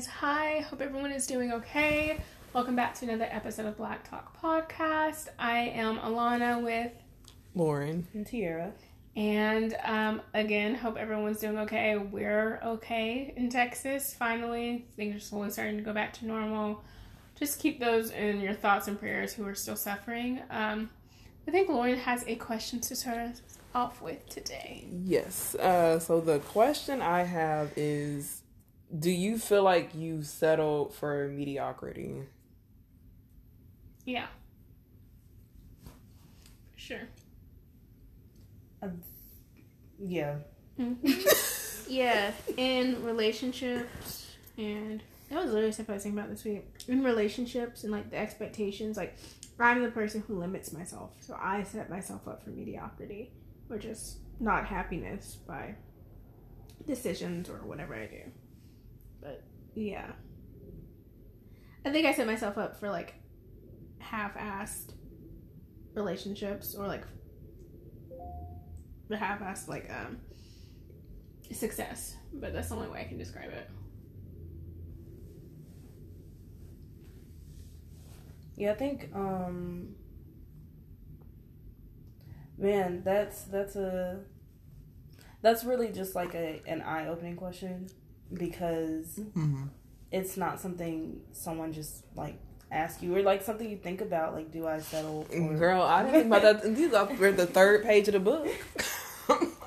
Hey guys, hi. Hope everyone is doing okay. Welcome back to another episode of Black Talk Podcast. I am Alana with Lauren and Tiara. And um, again, hope everyone's doing okay. We're okay in Texas. Finally, things are slowly starting to go back to normal. Just keep those in your thoughts and prayers who are still suffering. Um, I think Lauren has a question to start us off with today. Yes. Uh, so the question I have is Do you feel like you settled for mediocrity? Yeah. Sure. Uh, yeah. Mm-hmm. yeah. In relationships, and that was literally something I was thinking about this week. In relationships and like the expectations, like I'm the person who limits myself, so I set myself up for mediocrity, or just not happiness by decisions or whatever I do. But yeah, I think I set myself up for like half-assed relationships or like the half-assed like um success but that's the only way i can describe it. Yeah i think um man that's that's a that's really just like a an eye-opening question because mm-hmm. it's not something someone just like ask you or like something you think about like do i settle for... girl i didn't think about that. These are the third page of the book.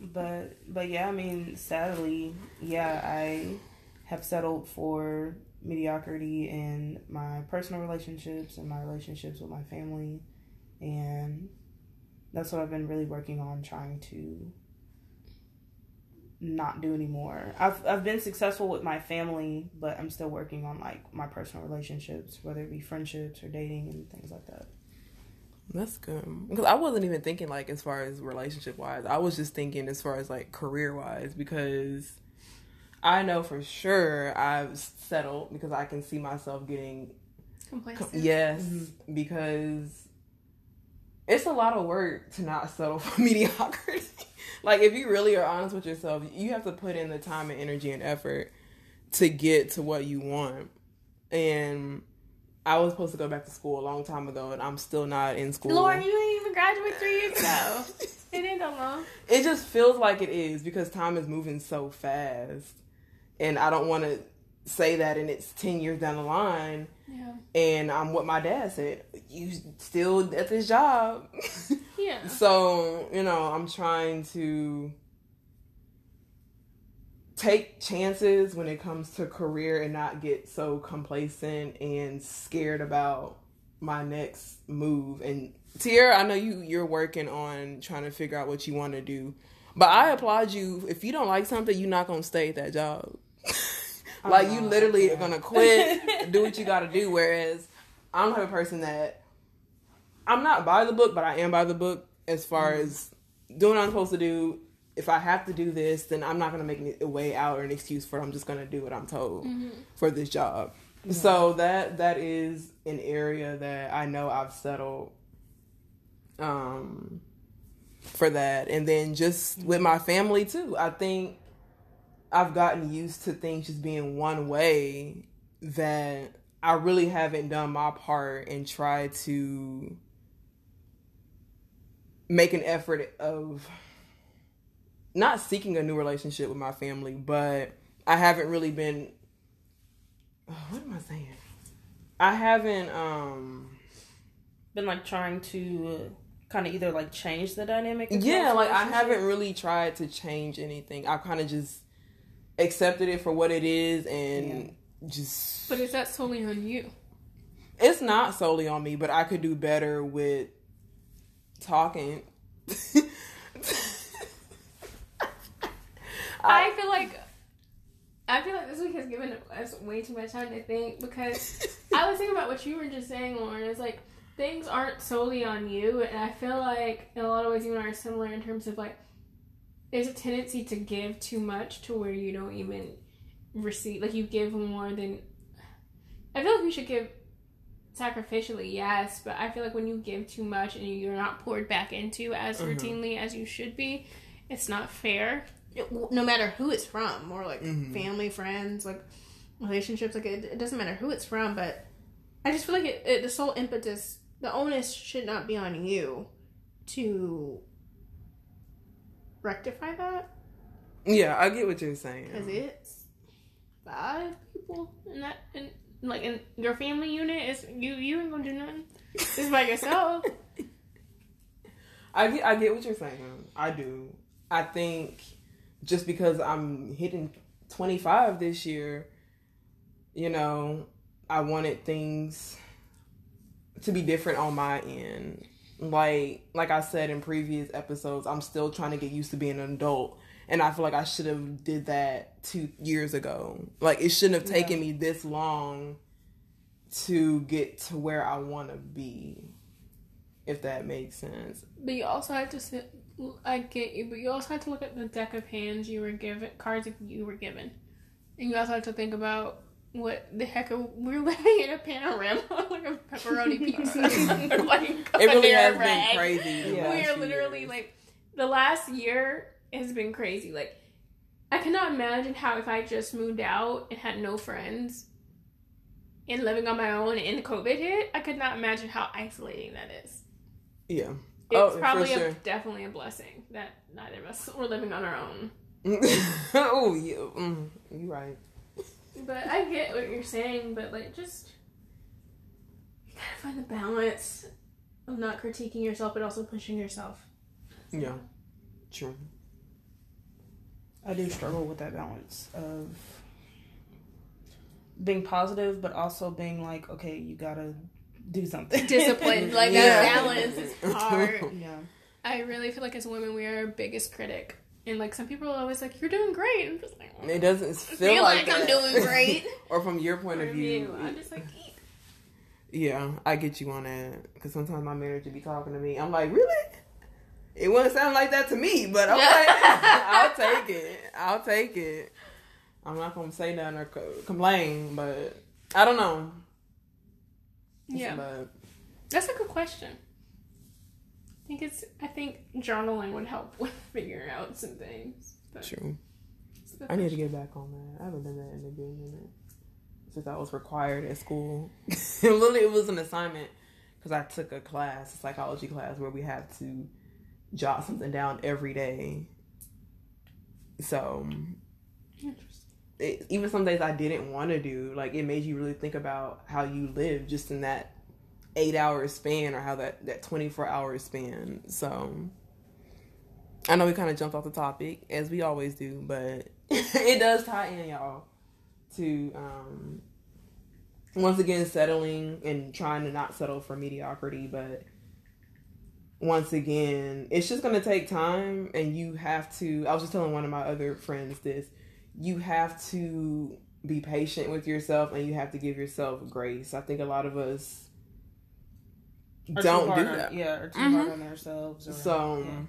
But but yeah i mean sadly yeah i have settled for mediocrity in my personal relationships and my relationships with my family. And that's what i've been really working on trying to not do anymore. I've I've been successful with my family, but I'm still working on like my personal relationships, whether it be friendships or dating and things like that. That's good because I wasn't even thinking like as far as relationship wise. I was just thinking as far as like career wise because I know for sure I've settled because I can see myself getting complacent. yes, mm-hmm. because it's a lot of work to not settle for mediocrity like if you really are honest with yourself, you have to put in the time and energy and effort to get to what you want. And I was supposed to go back to school a long time ago, and I'm still not in school. Lauren, you didn't even graduate three years ago. it ain't that long. It just feels like it is because time is moving so fast, and I don't want to say that, and it's ten years down the line. Yeah. And I'm what my dad said. You still at this job. Yeah. so, you know, I'm trying to take chances when it comes to career and not get so complacent and scared about my next move. And Tiara, I know you you're working on trying to figure out what you want to do. But I applaud you. If you don't like something, you're not gonna stay at that job. like you literally are gonna quit, do what you gotta do. Whereas I'm the person that I'm not by the book, but I am by the book as far mm-hmm. as doing what I'm supposed to do. If I have to do this, then I'm not gonna make a way out or an excuse for it. I'm just gonna do what I'm told mm-hmm. for this job. Yeah. So that that is an area that I know I've settled um for that. And then just with my family too. I think I've gotten used to things just being one way that I really haven't done my part and tried to make an effort of not seeking a new relationship with my family, but I haven't really been what am I saying? I haven't um been like trying to kind of either like change the dynamic. Yeah, like I haven't really tried to change anything. I kind of just accepted it for what it is and yeah. just But is that solely on you? It's not solely on me, but I could do better with talking. I feel like I feel like this week has given us way too much time to think because I was thinking about what you were just saying, Lauren. It's like things aren't solely on you, and I feel like in a lot of ways you and I are similar in terms of like there's a tendency to give too much to where you don't even receive like you give more than I feel like we should give sacrificially, yes, but I feel like when you give too much and you're not poured back into as mm-hmm. routinely as you should be, it's not fair. no matter who it's from or like Mhm. family, friends, like relationships. Like it, it doesn't matter who it's from, but I just feel like it, it the sole impetus, the onus should not be on you to rectify that Yeah, I get what you're saying. because it's five people in that in like in your family unit is you you ain't gonna do nothing. It's by yourself. I get, I get what you're saying. I do. I think just because I'm hitting 25 this year, you know, I wanted things to be different on my end. Like like I said in previous episodes, I'm still trying to get used to being an adult. And I feel like I should have did that two years ago. Like it shouldn't have taken me this long to get to where I want to be. If that makes sense. But you also have to sit. I get you, but you also have to look at the deck of hands you were given, cards you were given, and you also have to think about what the heck are, we're living in a panorama like a pepperoni pizza. like It really has Panera been crazy. Yeah. We are literally like the last year has been crazy. Like I cannot imagine how if I just moved out and had no friends and living on my own and COVID hit, I could not imagine how isolating that is. yeah. It's Oh, probably sure. a, definitely a blessing that neither of us were living on our own. oh, yeah, mm, you're right. But I get what you're saying, but like just you gotta find the balance of not critiquing yourself but also pushing yourself. Yeah, true. I do struggle with that balance of being positive, but also being like, okay, you gotta do something. Discipline, like Yeah. that balance is hard. yeah. I really feel like as women we are our biggest critic. And like some people are always like, You're doing great. I'm just like "Oh, It doesn't feel, feel like, like I'm doing great. or from your point of For view. I'm just like "Eek." yeah, I get you on that. Because sometimes my manager be talking to me. I'm like, really? It wouldn't sound like that to me, but okay, I'll take it. I'll take it. I'm not gonna say nothing or co- complain, but I don't know. Yeah. But That's a good question. I think it's I think journaling would help with figuring out some things. But true. it's a good I need to get back on that. I haven't done that in a good minute since I was required at school. Literally, it was an assignment because I took a class, a psychology class, where we had to jot something down every day. So Interesting. it, even some days I didn't want to do, like it made you really think about how you live just in that eight hour span or how that that 24 hour span. So I know we kind of jumped off the topic as we always do, but it does tie in y'all to um once again settling and trying to not settle for mediocrity, but once again, it's just gonna take time and you have to I was just telling one of my other friends this. You have to be patient with yourself and you have to give yourself grace. I think a lot of us Or don't do hard on- that. yeah, or too Mhm. hard on ourselves. Or, So, yeah.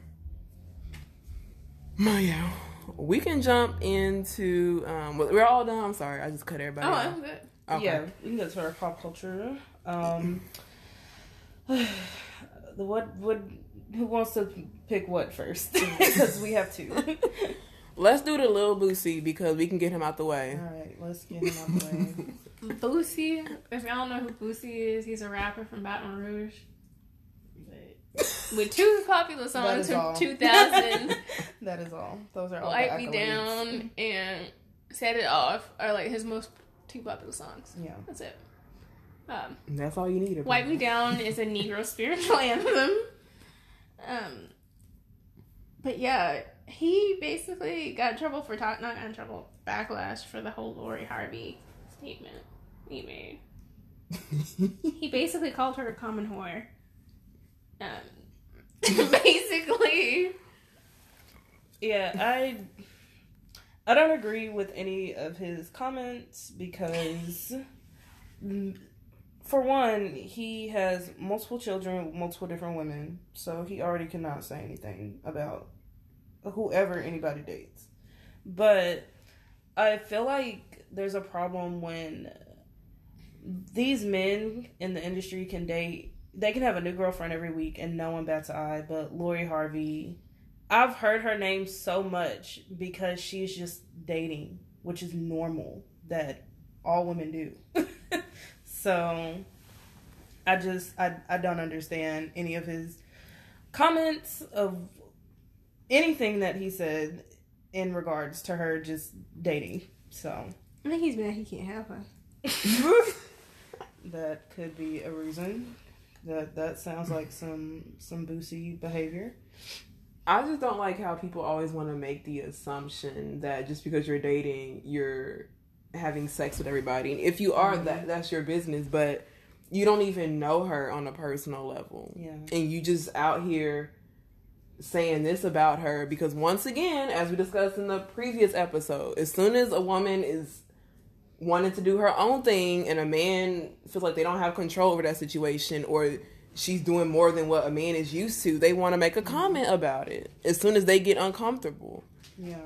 Maya, we can jump into. Um, well, we're all done. I'm sorry, I just cut everybody. Oh, off. I'm good. Okay. Yeah, we can get to our pop culture. Um, the what would who wants to pick what first? Because we have two. Let's do the Lil Boosie because we can get him out the way. All right, let's get him out the way. Boosie. If y'all don't know who Boosie is, he's a rapper from Baton Rouge. With two popular songs from 2000, that is all. Those are all. Wipe Me. Down and Set It Off are like his most two popular songs. Yeah. That's it. Um, That's all you need. Wipe Me Down is a Negro spiritual anthem. Um, but yeah, he basically got in trouble for talk, not got in trouble, backlash for the whole Lori Harvey statement he made. He basically called her a common whore. Um, basically, Yeah, I I don't agree with any of his comments because for one, he has multiple children with multiple different women, so he already cannot say anything about whoever anybody dates. But I feel like there's a problem when these men in the industry can date they can have a new girlfriend every week and no one bats an eye, but Lori Harvey I've heard her name so much because she's just dating, which is normal that all women do. so I just I I don't understand any of his comments of anything that he said in regards to her just dating. So I think he's mad he can't have her. that could be a reason. That that sounds like some some boosie behavior. I just don't like how people always want to make the assumption that just because you're dating, you're having sex with everybody. And if you are, Mhm. that that's your business. But you don't even know her on a personal level, Yeah. and you just out here saying this about her because once again, as we discussed in the previous episode, as soon as a woman is wanting to do her own thing and a man feels like they don't have control over that situation or she's doing more than what a man is used to, they want to make a mm-hmm. comment about it as soon as they get uncomfortable. Yeah.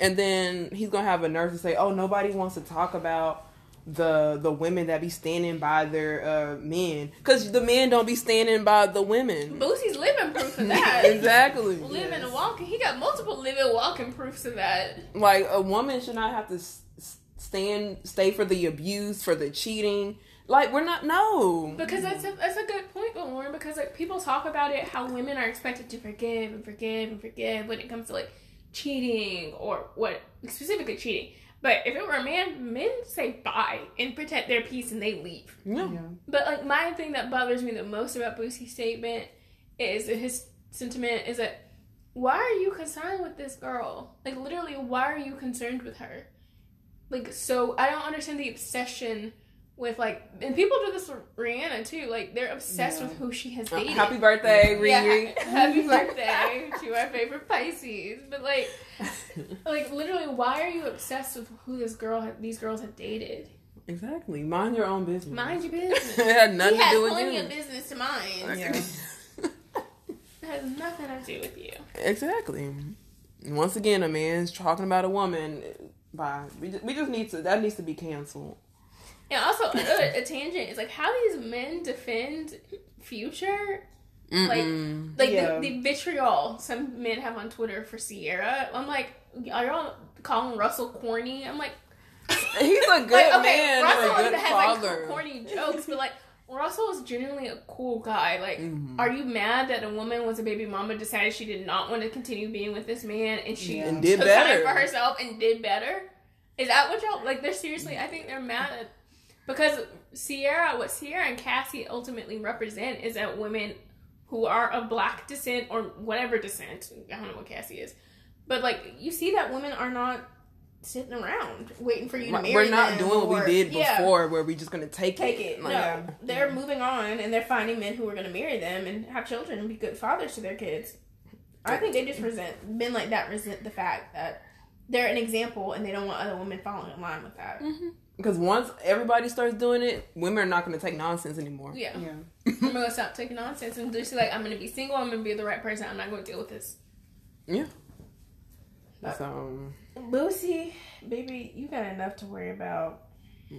And then he's gonna have a nerve to say, "Oh, nobody wants to talk about the the women that be standing by their uh, men because the men don't be standing by the women." Boosie's living proof of that. exactly. Living and walking. He got multiple living walking proofs of that. Like a woman should not have to stand stay for the abuse, for the cheating. Like we're not no. Because that's a, that's a good point, but Lauren. Because like people talk about it, how women are expected to forgive and forgive and forgive when it comes to like cheating or what specifically cheating. But if it were a man, men say bye and protect their peace and they leave. Yeah. Yeah. But like my thing that bothers me the most about Boosie's statement is his sentiment is that why are you concerned with this girl? Like literally, why are you concerned with her? Like so, I don't understand the obsession with like, and people do this with Rihanna too. Like they're obsessed Yeah. with who she has Uh, dated. happy birthday, Yeah, Riri. ha- happy birthday to our favorite Pisces. But like, like literally, why are you obsessed with who this girl, these girls have dated? exactly. Mind your own business. Mind your business. it had nothing he to do with you. plenty you. of business to mind. Yeah. It has nothing to do with you. Exactly. Once again, a man's talking about a woman. By we just, we just need to that needs to be canceled. And also, another a tangent is like how these men defend Future. Mm-mm. Like Yeah. the, the vitriol some men have on Twitter for Ciara. I'm like, are y'all calling Russell corny? I'm like, he's a good like okay, man Russell and a good has father. like corny jokes, but like Russell is genuinely a cool guy. Like, Mhm. are you mad that a woman was a baby mama decided she did not want to continue being with this man and she Yeah. and did took time better. for herself and did better? Is that what y'all like? They're seriously. I think they're mad at because Ciara. What Ciara and Cassie ultimately represent is that women who are of black descent or whatever descent. I don't know what Cassie is, but like you see that women are not sitting around waiting for you to Like, marry We're not them doing what we or- did Yeah. before, where we're just gonna take, Take it. Like, no, yeah. they're moving on and they're finding men who are going to marry them and have children and be good fathers to their kids. I think they just resent men like that resent the fact that they're an example and they don't want other women following in line with that. Mm-hmm. Because once everybody starts doing it, women are not gonna take nonsense anymore. Yeah, Yeah. I'm gonna stop taking nonsense and just like, I'm gonna be single. I'm gonna be the right person. I'm not gonna deal with this. Yeah. But- So Boosie, baby, you got enough to worry about.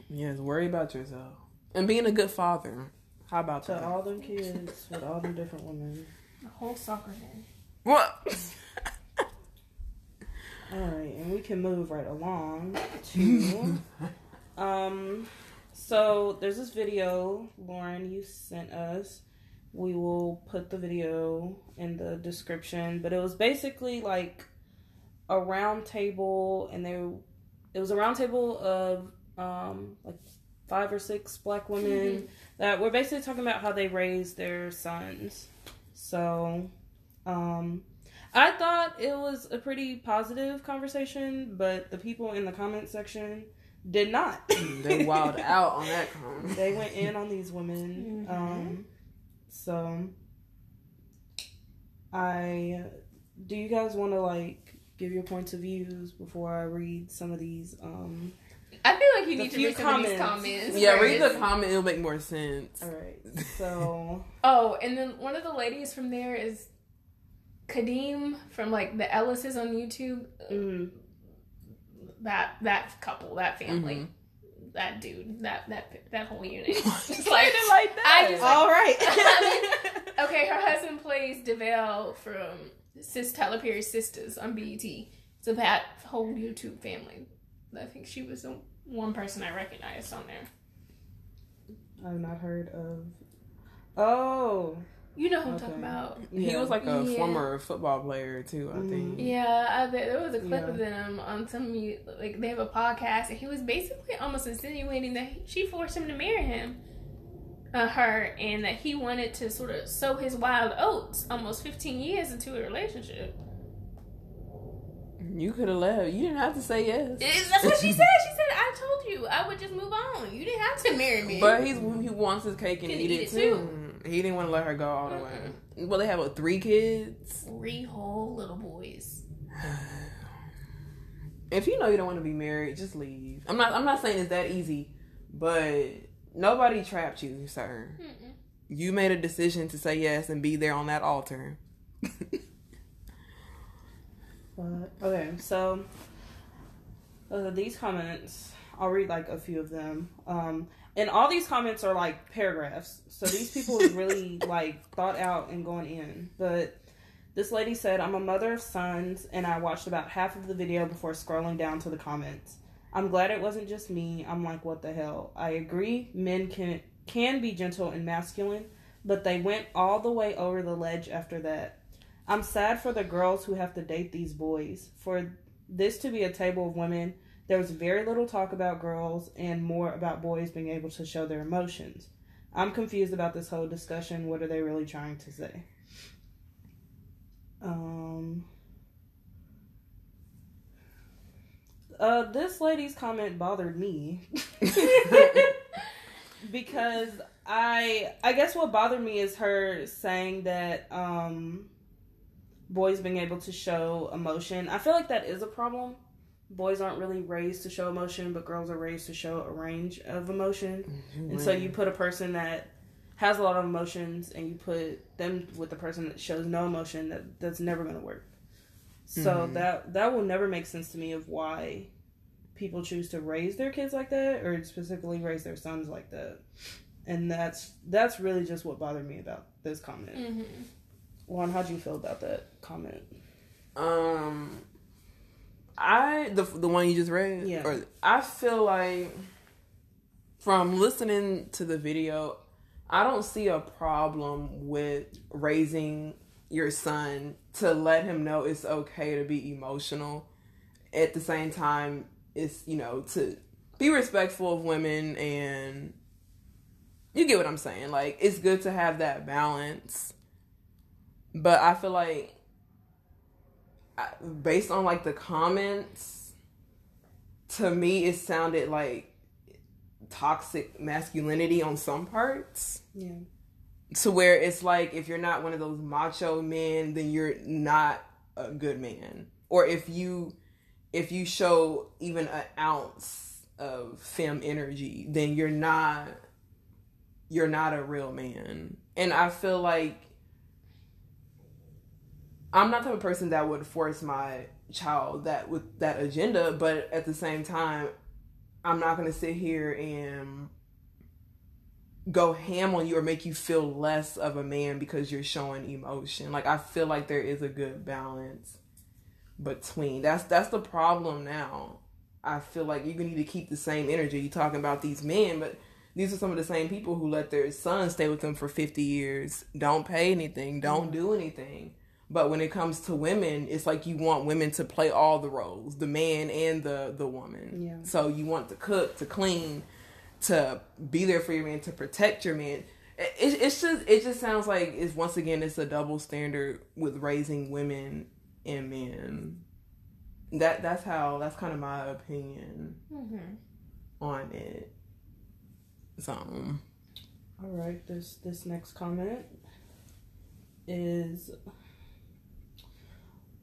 yes, worry about yourself and being a good father. How about To that? all them kids with all them different women. The whole soccer game. What? All right, and we can move right along to um so there's this video Lauren you sent us. We will put the video in the description, but it was basically like a round table and they it was a round table of um like five or six black women that were basically talking about how they raised their sons. So um I thought it was a pretty positive conversation, but the people in the comment section did not. they wild out on that con. They went in on these women. Mhm. Um, so I do you guys want to like give your points of views before I read some of these? Um, I feel like you need to few read some of these comments. comments. Yeah, read the comment; it'll make more sense. all right, so Oh, and then one of the ladies from there is Khadeen from like the Ellises on YouTube. mm, That that couple, that family, Mhm. that dude, that that that whole unit. Just like- like that. I just- all right. okay, her husband plays DeVale from Sis Tyler Perry's Sistas on BET. So that whole YouTube family. I think she was the one person I recognized on there. I've not heard of. Oh, You know who I'm talking about. He was like a Yeah. former football player too, I think. Yeah, I, bet there was a clip Yeah. of them on some like they have a podcast, and he was basically almost insinuating that he- she forced him to marry him, uh, her, and that he wanted to sort of sow his wild oats almost 15 years into a relationship. You could have left. You didn't have to say yes. Is- That's what she said. She said, "I told you I would just move on. You didn't have to marry me." But he's he wants his cake and eat, eat it it too. He didn't want to let her go all the way. Well, they have what, three kids. three whole little boys. If you know you don't want to be married, just leave. I'm not. I'm not saying it's that easy, but nobody trapped you, sir. Mm-mm. You made a decision to say yes and be there on that altar. But okay, so uh, these comments, I'll read like a few of them. Um, and all these comments are like paragraphs, so these people really like thought out and going in. But this lady said, "I'm a mother of sons, and I watched about half of the video before scrolling down to the comments. I'm glad it wasn't just me. I'm like, what the hell? I agree, men can can be gentle and masculine, but they went all the way over the ledge after that." I'm sad for the girls who have to date these boys. For this to be a table of women, there was very little talk about girls and more about boys being able to show their emotions. I'm confused about this whole discussion. What are they really trying to say? Um. Uh, this lady's comment bothered me because I I guess what bothered me is her saying that um boys being able to show emotion. I feel like that is a problem. Boys aren't really raised to show emotion, but girls are raised to show a range of emotion. And so you put a person that has a lot of emotions and you put them with the person that shows no emotion that that's never going to work. So Mhm. that that will never make sense to me of why people choose to raise their kids like that or specifically raise their sons like that. And that's that's really just what bothered me about this comment. Mm-hmm. Juan, how do you feel about that comment? Um, I the the one you just read. Yeah. Or, I feel like from listening to the video, I don't see a problem with raising your son to let him know it's okay to be emotional. At the same time, it's you know to be respectful of women and you get what I'm saying. Like it's good to have that balance. But I feel like based on like the comments to me it sounded like toxic masculinity on some parts. Yeah. to where it's like if you're not one of those macho men then you're not a good man. Or if you if you show even an ounce of fem energy then you're not you're not a real man. And i feel like i'm not the type of person that would force my child that with that agenda but at the same time i'm not going to sit here and go ham on you or make you feel less of a man because you're showing emotion. Like I feel like there is a good balance between. That's that's the problem now. I feel like you need to keep the same energy. You talking about these men, but these are some of the same people who let their sons stay with them for 50 years, don't pay anything, don't mm-hmm. do anything. But when it comes to women, it's like you want women to play all the roles, the man and the the woman. Yeah. So you want to cook, to clean, to be there for your man, to protect your man. It, it, it's just it just sounds like it's once again it's a double standard with raising women and men. That that's how that's kind of my opinion Mm-hmm. on it. So All right. This this next comment is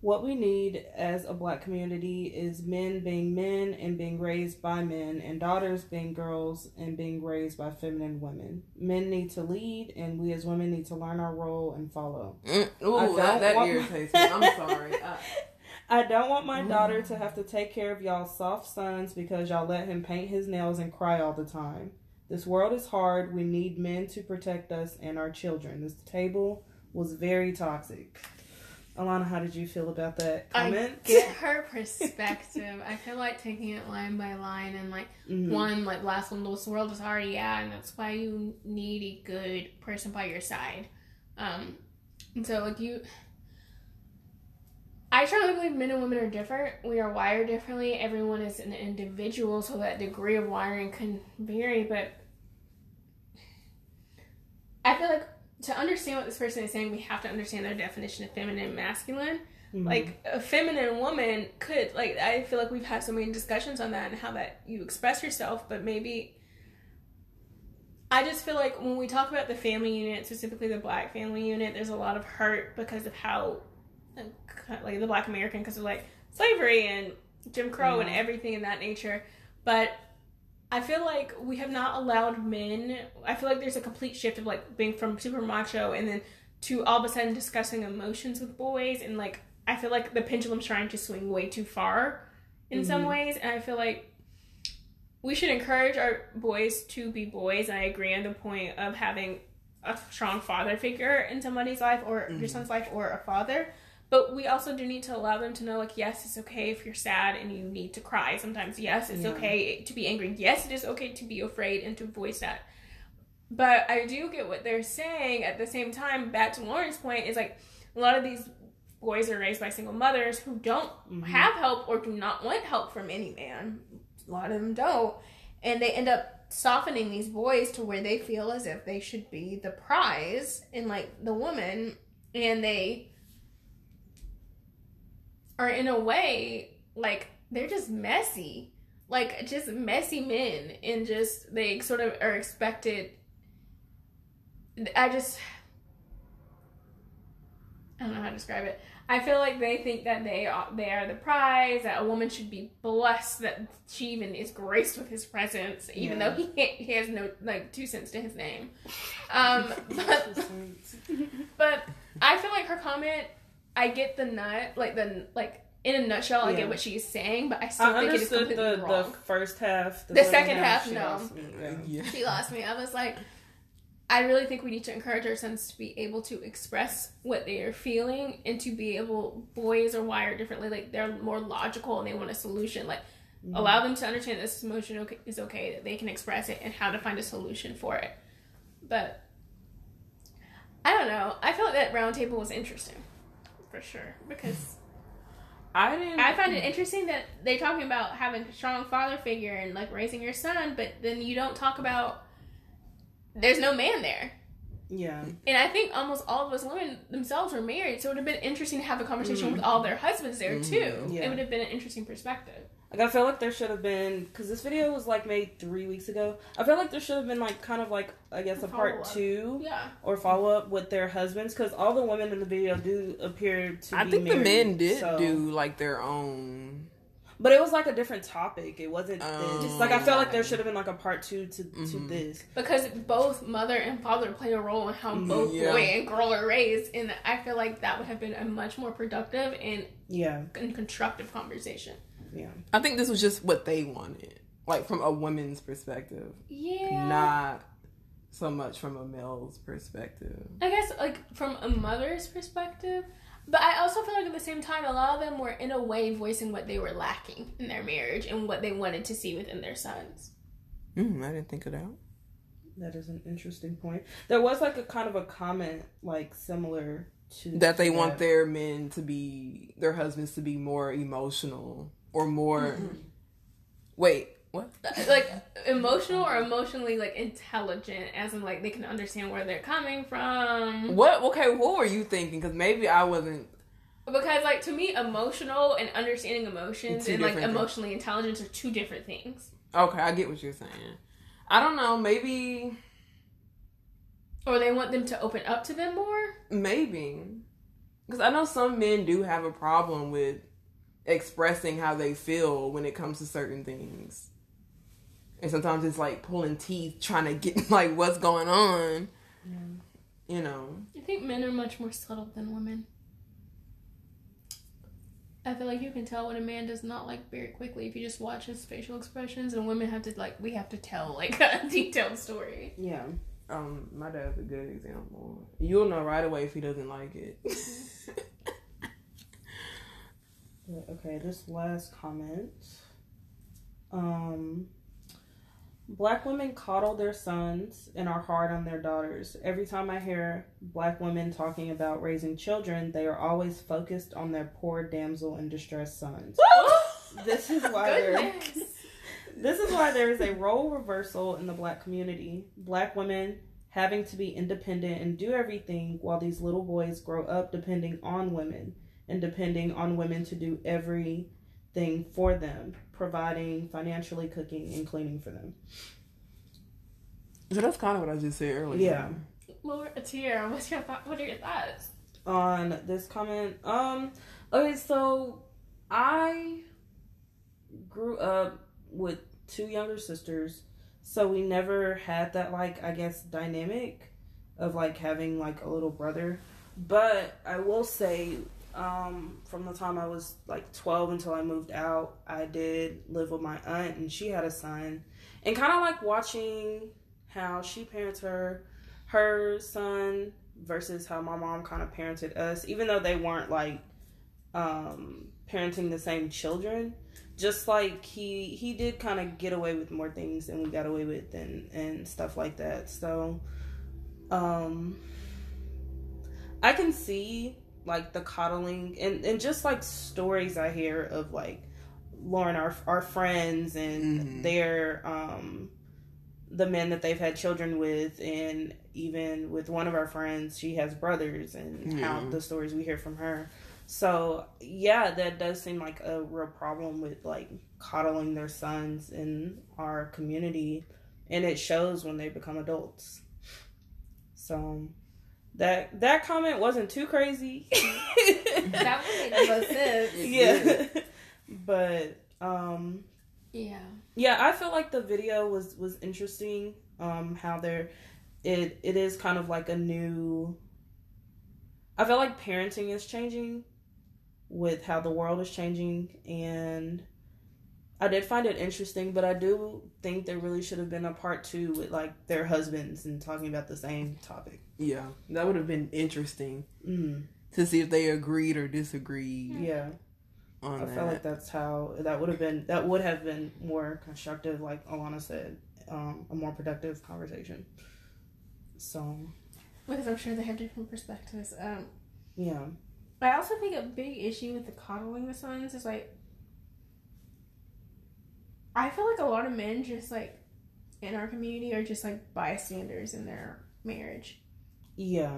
what we need as a black community is men being men and being raised by men, and daughters being girls and being raised by feminine women. Men need to lead, and we as women need to learn our role and follow. mm, ooh, that, that irritates me. I'm sorry. I, I don't want my daughter to have to take care of y'all soft sons because y'all let him paint his nails and cry all the time. This world is hard. We need men to protect us and our children. This table was very toxic. Alana, how did you feel about that comment? I get her perspective. I feel like taking it line by line and like Mhm. one, like last one, this world is hard, yeah, and that's why you need a good person by your side. Um, and so like you, I truly believe men and women are different. We are wired differently. Everyone is an individual, so that degree of wiring can vary. But I feel like to understand what this person is saying, we have to understand their definition of feminine and masculine. Mhm. like a feminine woman could like i feel like we've had so many discussions on that and how that you express yourself but maybe i just feel like when we talk about the family unit specifically the black family unit there's a lot of hurt because of how like the black american because of like slavery and jim crow and everything in that nature. But I feel like we have not allowed men. I feel like there's a complete shift of like being from super macho and then to all of a sudden discussing emotions with boys and like I feel like the pendulum's trying to swing way too far in some Mhm. ways and I feel like we should encourage our boys to be boys and I agree on the point of having a strong father figure in somebody's life or your Mhm. son's life or a father but we also do need to allow them to know like yes it's okay if you're sad and you need to cry sometimes. Yes it's Yeah. okay to be angry. Yes it is okay to be afraid and to voice that. But i do get what they're saying. At the same time back to lauren's point is like a lot of these boys are raised by single mothers who don't Mhm. have help or do not want help from any man. A lot of them don't. And they end up softening these boys to where they feel as if they should be the prize and like the woman. And they are in a way like they're just messy. Like just messy men and just they sort of are expected i just i don't know how to describe it. I feel like they think that they are they are the prize that a woman should be blessed that she even is graced with his presence even Yeah. though he he has no like two cents to his name. Um but but I feel like her comment, I get the nut, like the like in a nutshell, I get what she's saying, but I still I think it is understood completely the, wrong. the first half. The second half, she no. lost me, yeah. Yeah. She lost me. I was like, I really think we need to encourage our sons to be able to express what they are feeling and to be able. Boys are wired differently. Like they're more logical and they want a solution. Like Mhm. allow them to understand this emotion okay, is okay that they can express it and how to find a solution for it. But I don't know. I felt like that roundtable was interesting, for sure, because I didn't. I find it interesting that they're talking about having a strong father figure and like raising your son, but then you don't talk about there's no man there. Yeah. And I think almost all of those women themselves were married, so it would have been interesting to have a conversation with all their husbands there too. Mm-hmm. Yeah. It would have been an interesting perspective. Like I feel like there should have been because this video was like made three weeks ago. I feel like there should have been like kind of like I guess a part Follow-up. two Yeah. or follow up with their husbands because all the women in the video do appear to. I be think the men did so- do like their own. but it was like a different topic. It wasn't this. Like I felt like there should have been like a part two to to Mhm. this. Because both mother and father play a role in how both Yeah. boy and girl are raised, and I feel like that would have been a much more productive and, Yeah, and constructive conversation. Yeah. I think this was just what they wanted, like from a woman's perspective, Yeah. not so much from a male's perspective. I guess like from a mother's perspective, but I also feel like at the same time a lot of them were in a way voicing what they were lacking in their marriage and what they wanted to see within their sons. Mm, I didn't think of that. That is an interesting point. There was like a kind of a comment like similar to That they want their men to be, their husbands to be more emotional or more. Mm-hmm. Wait, what? like emotional or emotionally like intelligent, as in like they can understand where they're coming from. What? Okay, what were you thinking? Because maybe I wasn't. Because like to me, emotional and understanding emotions Two and like different things. emotionally intelligence are two different things. Okay, I get what you're saying. I don't know. Maybe, Or they want them to open up to them more. maybe, because I know some men do have a problem with expressing how they feel when it comes to certain things, and sometimes it's like pulling teeth trying to get like what's going on. You know, I think men are much more subtle than women. I feel like you can tell when a man does not like very quickly if you just watch his facial expressions, and women have to like we have to tell like a detailed story. Yeah. Um, my dad's a good example. You'll know right away if he doesn't like it. Okay, this last comment. Um, black women coddle their sons and are hard on their daughters. Every time I hear black women talking about raising children, they are always focused on their poor damsel in distress sons. this is why there, this is why there is a role reversal in the black community. Black women having to be independent and do everything while these little boys grow up depending on women and depending on women to do everything for them, providing financially, cooking, and cleaning for them. so that's kind of what I just said earlier. Yeah. Laura, Tiara, what's your thought? What are your thoughts? On this comment, um, okay, so I grew up with two younger sisters, so we never had that like I guess dynamic of like having like a little brother. But I will say, um, from the time I was like twelve until I moved out, I did live with my aunt, and she had a son, and kind of like watching how she parents her her son versus how my mom kind of parented us, even though they weren't like um, parenting the same children. Just like he he did kind of get away with more things than we got away with and and stuff like that. So um I can see like the coddling and and just like stories I hear of like Lauren our our friends and Mhm. their um the men that they've had children with and even with one of our friends she has brothers and how the stories we hear from her. So yeah that does seem like a real problem with like coddling their sons in our community and it shows when they become adults. So that that comment wasn't too crazy That one made the most sense. yeah but um Yeah. yeah i feel like the video was was interesting um how they're it it is kind of like a new i feel like parenting is changing with how the world is changing and i did find it interesting but i do think there really should have been a part two with like their husbands and talking about the same topic Yeah, that would have been interesting mm, to see if they agreed or disagreed yeah on I that. felt like that's how that would have been. That would have been more constructive, like Alana said, um, a more productive conversation. So Because I'm sure they have different perspectives. Um, yeah, I also think a big issue with the coddling the sons is like, I feel like a lot of men just like in our community are just like bystanders in their marriage, yeah,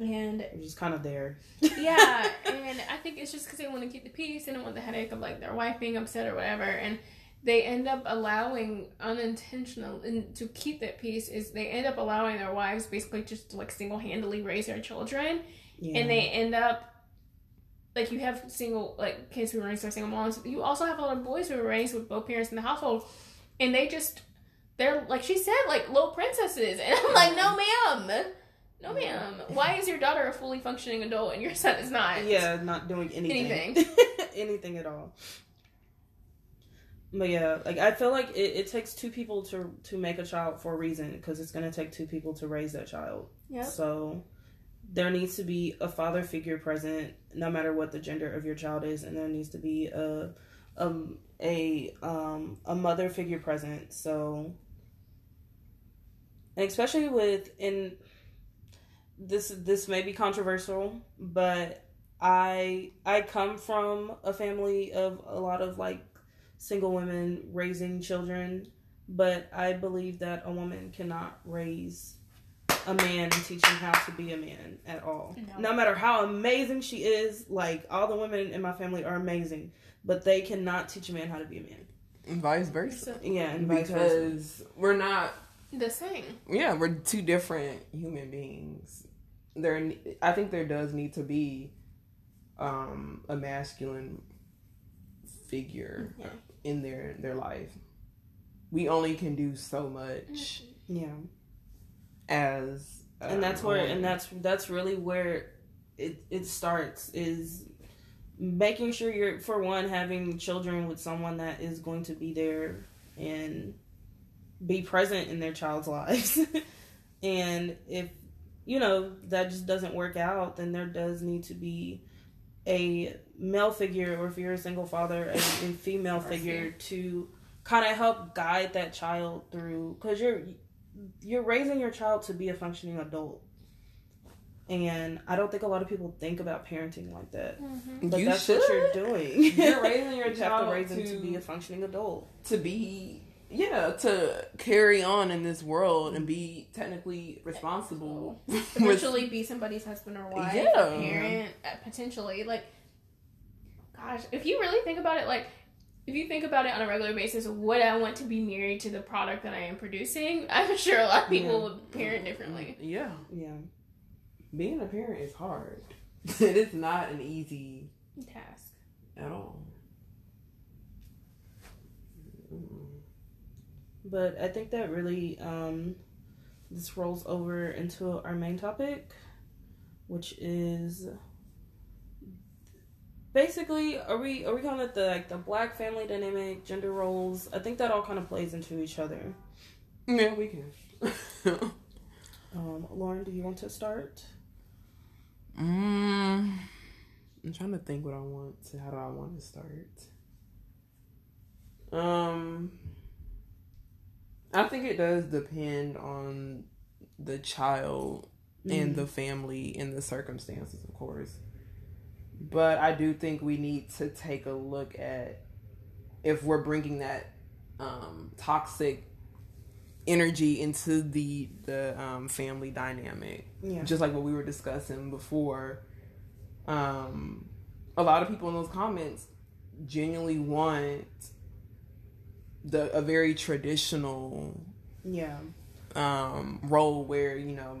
and was just kind of there. yeah, and I think it's just because they want to keep the peace and don't want the headache of like their wife being upset or whatever, and they end up allowing unintentional and to keep that peace is they end up allowing their wives basically just to like single handedly raise their children, yeah. and they end up like you have single like kids who are raised by single moms. You also have a lot of boys who are raised with both parents in the household, and they just they're like she said like little princesses, and I'm like no ma'am. No, ma'am. Why is your daughter a fully functioning adult and your son is not? yeah, not doing anything, Anything. anything at all. But yeah, like I feel like it, it takes two people to to make a child for a reason because it's gonna take two people to raise that child. Yep. So there needs to be a father figure present, no matter what the gender of your child is, and there needs to be a um a um a mother figure present. So and especially with in this this may be controversial, but I I come from a family of a lot of like single women raising children, but I believe that a woman cannot raise a man and teach him how to be a man at all. No. No matter how amazing she is, like all the women in my family are amazing, but they cannot teach a man how to be a man. and vice versa. Yeah, and vice versa. Because we're not the same. yeah, we're two different human beings. There, I think there does need to be um, a masculine figure Yeah. in their their life. We only can do so much Yeah. As, uh, and that's where and that's that's really where it it starts is making sure you're for one having children with someone that is going to be there and be present in their child's lives. And if you know that just doesn't work out then there does need to be a male figure or if you're a single father a, a female figure to kind of help guide that child through because you're you're raising your child to be a functioning adult and I don't think a lot of people think about parenting like that. Mm-hmm. But You that's should. what you're doing. You're raising your you have child to raise them to- to be a functioning adult. to be yeah to carry on in this world and be technically responsible Potentially be somebody's husband or wife, Yeah. or parent, uh, potentially. Like, gosh, if you really think about it, like, if you think about it on a regular basis, would I want to be married to the product that I am producing? I'm sure a lot of people Yeah. would parent differently. yeah Yeah. being a parent is hard it is not an easy Task. at all. But I think that really um, this rolls over into our main topic, which is basically are we are we calling it the like the black family dynamic, gender roles? I think that all kind of plays into each other. yeah we can Um, Lauren, do you want to start? mm, i'm trying to think what i want to how do i want to start um i think it does depend on the child and the family and the circumstances, of course. But I do think we need to take a look at if we're bringing that um, toxic energy into the the um, family dynamic, Yeah. just like what we were discussing before. Um, a lot of people in those comments genuinely want the a very traditional Yeah. um, role where you know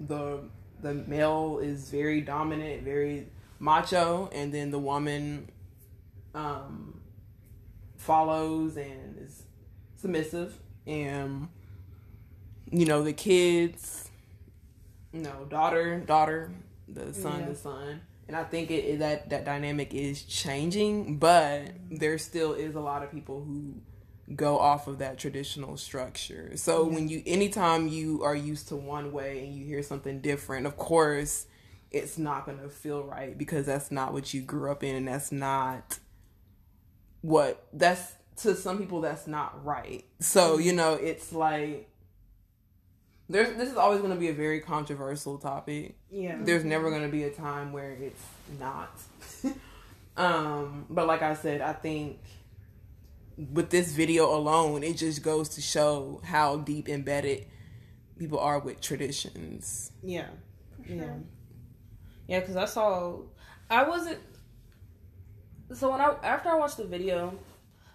the the male is very dominant, very macho, and then the woman um, follows and is submissive, and you know the kids, you know daughter, daughter, the son, Yeah. the son. And I think it, it- that that dynamic is changing, but there still is a lot of people who go off of that traditional structure. So Yeah. when you anytime you are used to one way and you hear something different, of course, it's not going to feel right because that's not what you grew up in and that's not what that's to some people that's not right. So, you know, it's like there's this is always going to be a very controversial topic Yeah. there's never going to be a time where it's not um but like i said i think with this video alone it just goes to show how deep embedded people are with traditions Yeah. For sure. Yeah. Yeah, because I saw, I wasn't. So when I after I watched the video,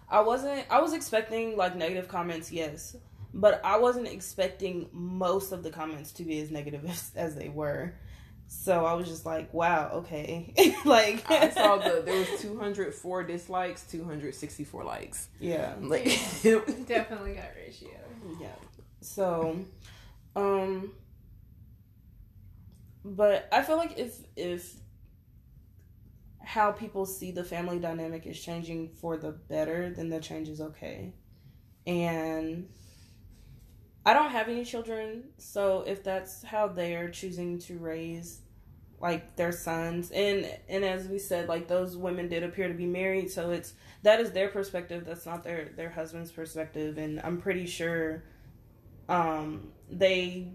I wasn't. I was expecting like negative comments, yes, but I wasn't expecting most of the comments to be as negative as, as they were. So I was just like, wow, okay, like i saw the there was 204 dislikes 264 likes yeah, like Definitely got ratio. yeah. So, um, but I feel like if if how people see the family dynamic is changing for the better, then the change is okay. And I don't have any children, so if that's how they are choosing to raise like their sons and and as we said like those women did appear to be married so it's that is their perspective that's not their their husband's perspective and i'm pretty sure um they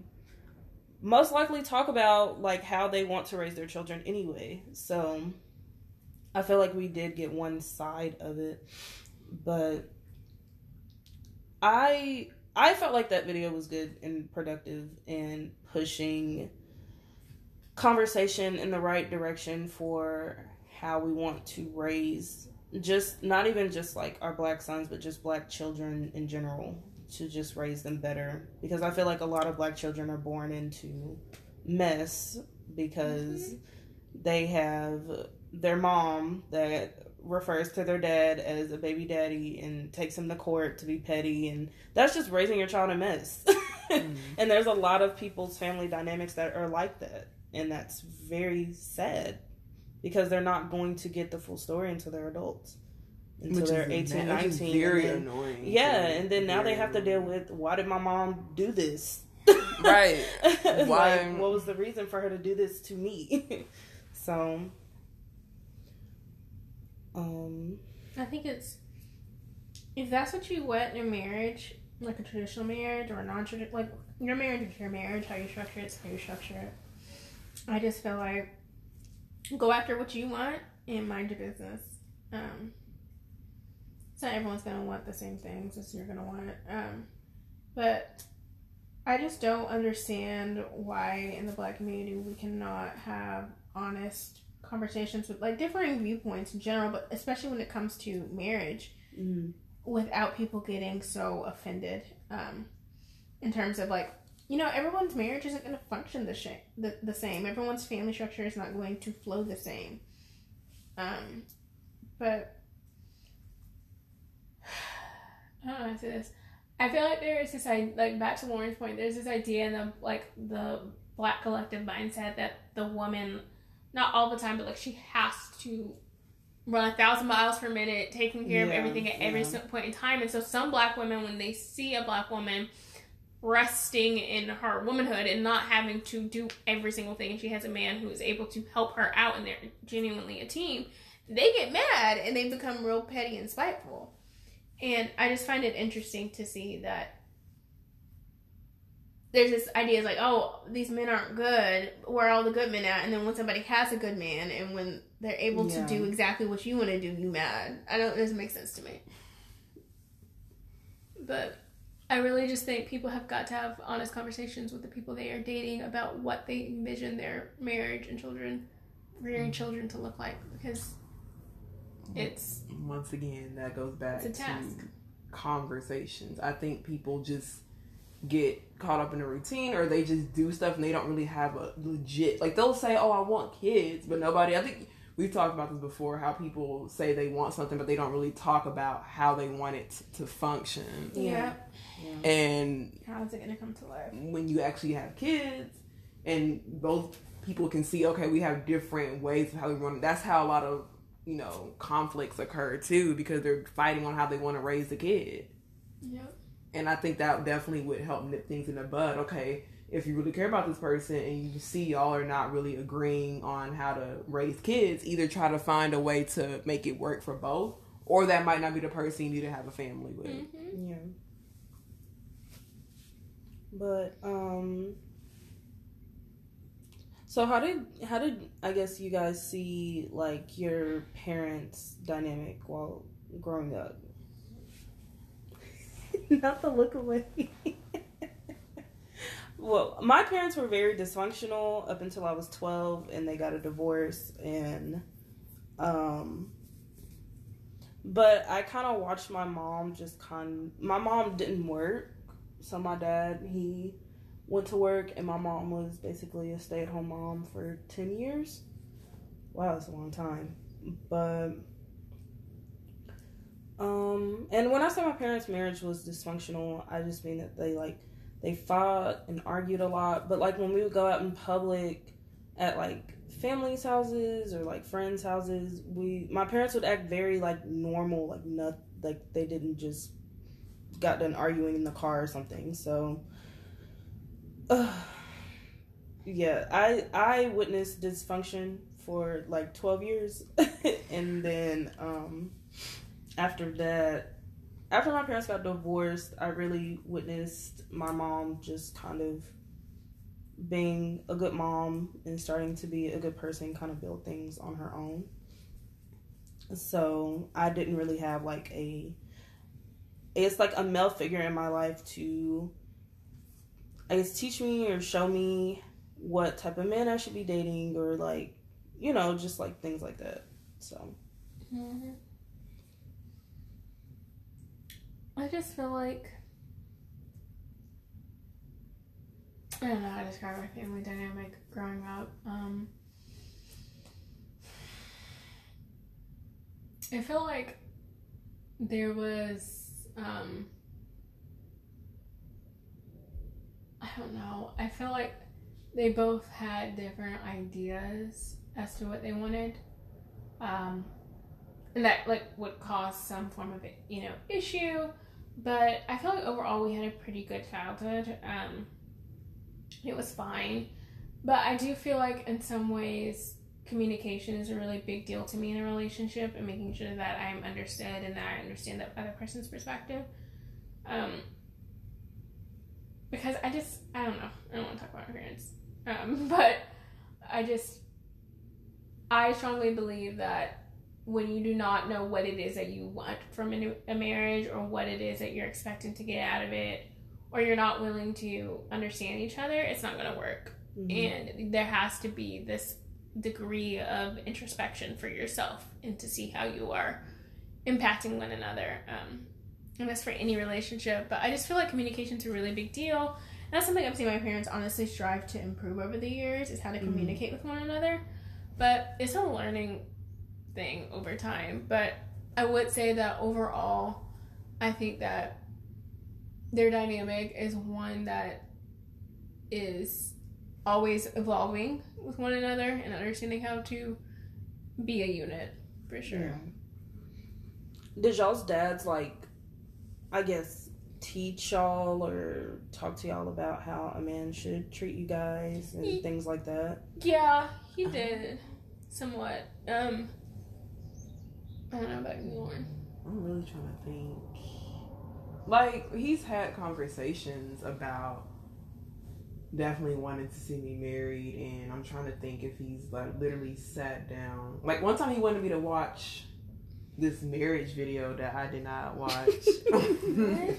most likely talk about like how they want to raise their children anyway. So i feel like we did get one side of it. But i i felt like that video was good and productive and pushing conversation in the right direction for how we want to raise just not even just like our black sons but just black children in general to just raise them better. Because i feel like a lot of black children are born into mess because mm-hmm. they have their mom that refers to their dad as a baby daddy and takes him to court to be petty. And that's just raising your child a mess. Mm. And there's a lot of people's family dynamics that are like that. And that's very sad because they're not going to get the full story until they're adults. Until Which they're is 18, mad- which is 19. very then- annoying. yeah, to- and then now they very have to deal with why did my mom do this? Right. Why- like, what was the reason for her to do this to me? so, um, I think it's if that's what you want in a marriage, like a traditional marriage or a non-traditional, like your marriage is your marriage, how you structure it's how you structure it. I just feel like go after what you want and mind your business. Um, so not everyone's gonna want the same things as you're gonna want. Um, but I just don't understand why in the black community we cannot have honest conversations with like differing viewpoints in general, but especially when it comes to marriage, mm, without people getting so offended. Um, in terms of like, you know, everyone's marriage isn't going to function the, sh- the the same. Everyone's family structure is not going to flow the same. Um, but I don't know how to say this. I feel like there is this like back to Lauren's point. There's this idea in the like the black collective mindset that the woman, not all the time, but like she has to run a thousand miles per minute, taking care of everything at every yeah. s- point in time. And so some black women, when they see a black woman resting in her womanhood and not having to do every single thing, and she has a man who is able to help her out, and they're genuinely a team, they get mad and they become real petty and spiteful. And I just find it interesting to see that there's this idea like, oh, these men aren't good. Where are all the good men at? And then when somebody has a good man and when they're able Yeah. to do exactly what you want to do, you mad. I don't. It doesn't make sense to me. But I really just think people have got to have honest conversations with the people they are dating about what they envision their marriage and children, rearing mm. children to look like because it's once again that goes back It's task. to conversations i think people just get caught up in a routine or they just do stuff and they don't really have a legit like they'll say oh i want kids but nobody i think we've talked about this before how people say they want something but they don't really talk about how they want it to function yeah. yeah. and How is it going to come to life? when you actually have kids and both people can see okay we have different ways of how we run that's how a lot of you know conflicts occur too because they're fighting on how they want to raise the kid Yep. and i think that definitely would help nip things in the bud okay if you really care about this person and you see y'all are not really agreeing on how to raise kids either try to find a way to make it work for both or that might not be the person you need to have a family with Mm-hmm. Yeah. But um so how did how did I guess you guys see like your parents dynamic while growing up? Not the look away. well, my parents were very dysfunctional up until I was 12 and they got a divorce and um but I kind of watched my mom just kind. My mom didn't work, so my dad he went to work, and my mom was basically a stay at home mom for ten years. Wow, that's a long time. But um, and when I say my parents' marriage was dysfunctional, I just mean that they like they fought and argued a lot. But like when we would go out in public at like families' houses or like friends' houses, we my parents would act very like normal, like not like they didn't just got done arguing in the car or something. So, uh, yeah, I I witnessed dysfunction for like twelve years, and then um, after that, after my parents got divorced, I really witnessed my mom just kind of being a good mom and starting to be a good person, kind of build things on her own. So I didn't really have like a, it's like a male figure in my life to, I guess, teach me or show me what type of man I should be dating or like, you know, just like things like that. So Mm-hmm. I just feel like I don't know how to describe my family dynamic growing up. Um, I feel like there was um, I don't know. I feel like they both had different ideas as to what they wanted um, and that like would cause some form of you know issue. But I feel like overall we had a pretty good childhood. Um, it was fine, but I do feel like in some ways communication is a really big deal to me in a relationship and making sure that I'm understood and that I understand the other person's perspective. Um, because I just I don't know I don't want to talk about my parents, um, but I just I strongly believe that when you do not know what it is that you want from a, a marriage or what it is that you're expecting to get out of it, or you're not willing to understand each other, it's not going to work. Mhm. And there has to be this degree of introspection for yourself and to see how you are impacting one another. Um, and that's for any relationship. But I just feel like communication's a really big deal. And that's something I've seen my parents honestly strive to improve over the years is how to Mhm. communicate with one another. But it's a learning thing over time. But I would say that overall, I think that their dynamic is one that is always evolving with one another and understanding how to be a unit for sure. Yeah. Did y'all's dads like, I guess, teach y'all or talk to y'all about how a man should treat you guys and Ye- things like that? Yeah, he did somewhat. Um, I don't know about you, Lauren. I'm really trying to think. Like he's had conversations about definitely wanting to see me married, and I'm trying to think if he's like literally sat down. Like one time he wanted me to watch this marriage video that I did not watch,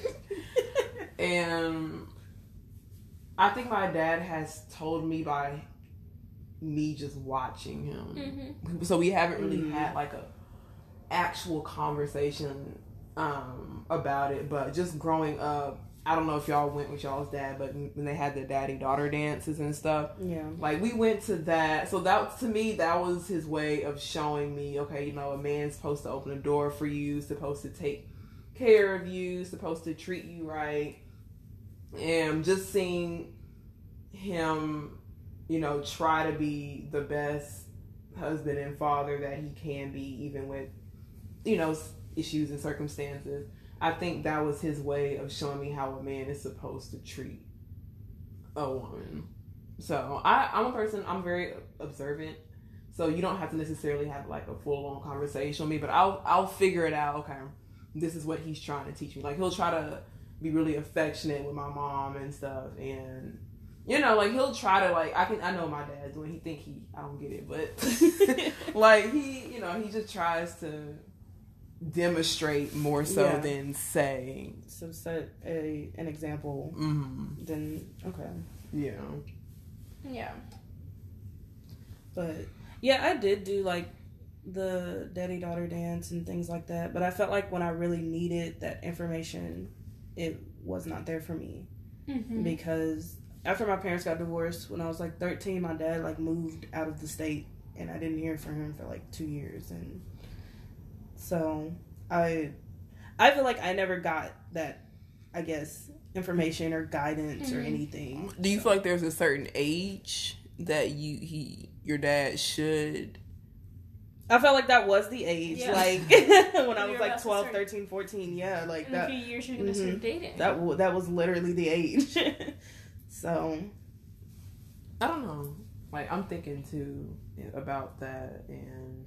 and I think my dad has told me by me just watching him. Hmm so we haven't really Mhm. had like a actual conversation um about it but just growing up i don't know if y'all went with y'all's dad but when they had the daddy daughter dances and stuff Yeah. like we went to that. So that to me that was his way of showing me okay you know a man's supposed to open a door for you supposed to take care of you supposed to treat you right. And just seeing him you know try to be the best husband and father that he can be even with you know issues and circumstances i think that was his way of showing me how a man is supposed to treat a woman so I, I'm a person. I'm very observant. So you don't have to necessarily have like a full on conversation with me, but I'll I'll figure it out. Okay, this is what he's trying to teach me. Like he'll try to be really affectionate with my mom and stuff, and you know, like he'll try to like I can I know my dad's when he think he I don't get it, but like he you know he just tries to demonstrate more so Yeah. than say. So set a an example. Mm, Then okay. yeah. Yeah. But yeah, I did do like the daddy daughter dance and things like that. But I felt like when I really needed that information, it was not there for me hmm because after my parents got divorced when I was like 13, my dad like moved out of the state and I didn't hear from him for like 2 years and so I I feel like I never got that I guess information or guidance or Mhm. anything. Do you feel like there's a certain age that you he your dad should I felt like that was the age, Yeah. like when I was like to 12, start- 13, 14. Yeah, like In a that. few years, you're gonna Mhm. start dating. That w- that was literally the age. so I don't know. Like I'm thinking too about that and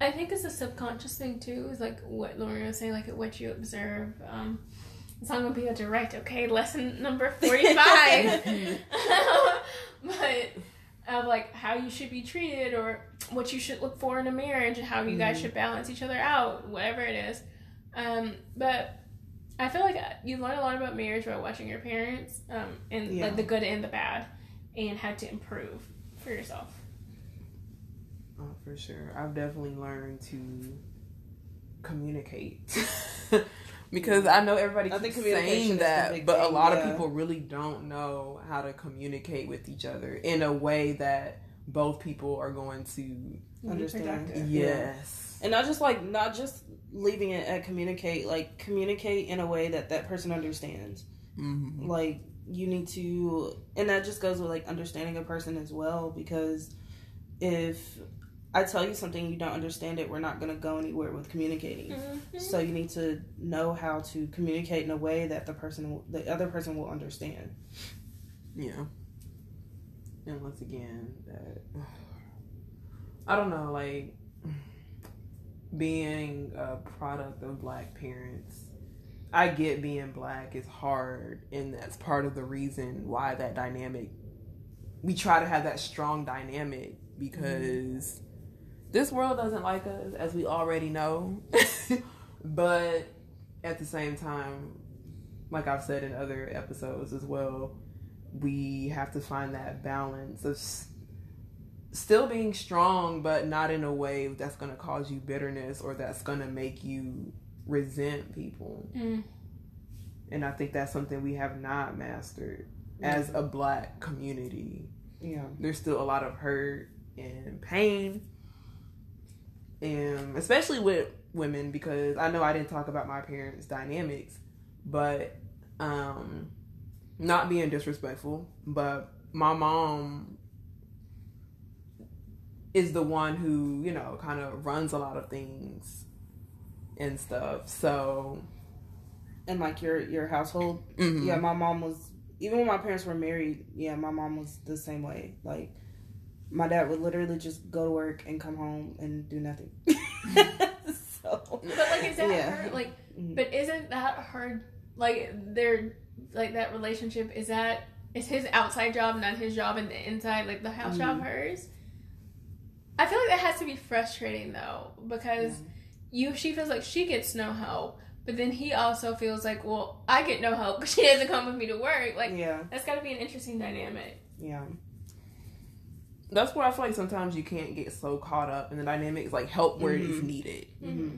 I think it's a subconscious thing too. Is like what Lauren was saying, like what you observe. Um, it's not gonna be a direct. Okay, lesson number forty-five. but of like how you should be treated or what you should look for in a marriage and how you guys Mhm. should balance each other out, whatever it is. Um, but I feel like you learn a lot about marriage by watching your parents, um, and Yeah. like the good and the bad, and how to improve for yourself. For sure. I've definitely learned to communicate. because I know everybody I keeps think saying that, big but a lot yeah. of people really don't know how to communicate with each other in a way that both people are going to Understand. productive. Yeah. yes. and not just like not just leaving it at communicate, like communicate in a way that that person understands. Mhm. like you need to and that just goes with like understanding a person as well because if I tell you something you don't understand it, we're not going to go anywhere with communicating. Mm-hmm. So you need to know how to communicate in a way that the person, will, the other person, will understand. Yeah. And once again, that I don't know, like being a product of black parents. I get being black is hard, and that's part of the reason why that dynamic. We try to have that strong dynamic because this world doesn't like us, as we already know. but at the same time, like I've said in other episodes as well, we have to find that balance of s- still being strong, but not in a way that's going to cause you bitterness or that's going to make you resent people. Mm. And I think that's something we have not mastered as a black community. Yeah. There's still a lot of hurt and pain. And especially with women, because I know I didn't talk about my parents' dynamics, but um, not being disrespectful, but my mom is the one who, you know, kind of runs a lot of things and stuff. So, And like your your household, mhm. yeah, my mom was even when my parents were married. Yeah, my mom was the same way. Like my dad would literally just go to work and come home and do nothing. so, But like, is that Yeah. her? Like, Mhm. but isn't that hard? Like, their like that relationship is that is his outside job not his job, and the inside like the house job Mhm. hers. I feel like that has to be frustrating though because you she feels like she gets no help, but then he also feels like, well, I get no help because she doesn't come with me to work. Like, yeah, that's got to be an interesting dynamic. yeah, that's where I feel like sometimes you can't get so caught up in the dynamics, like help where it is Mhm. needed. hmm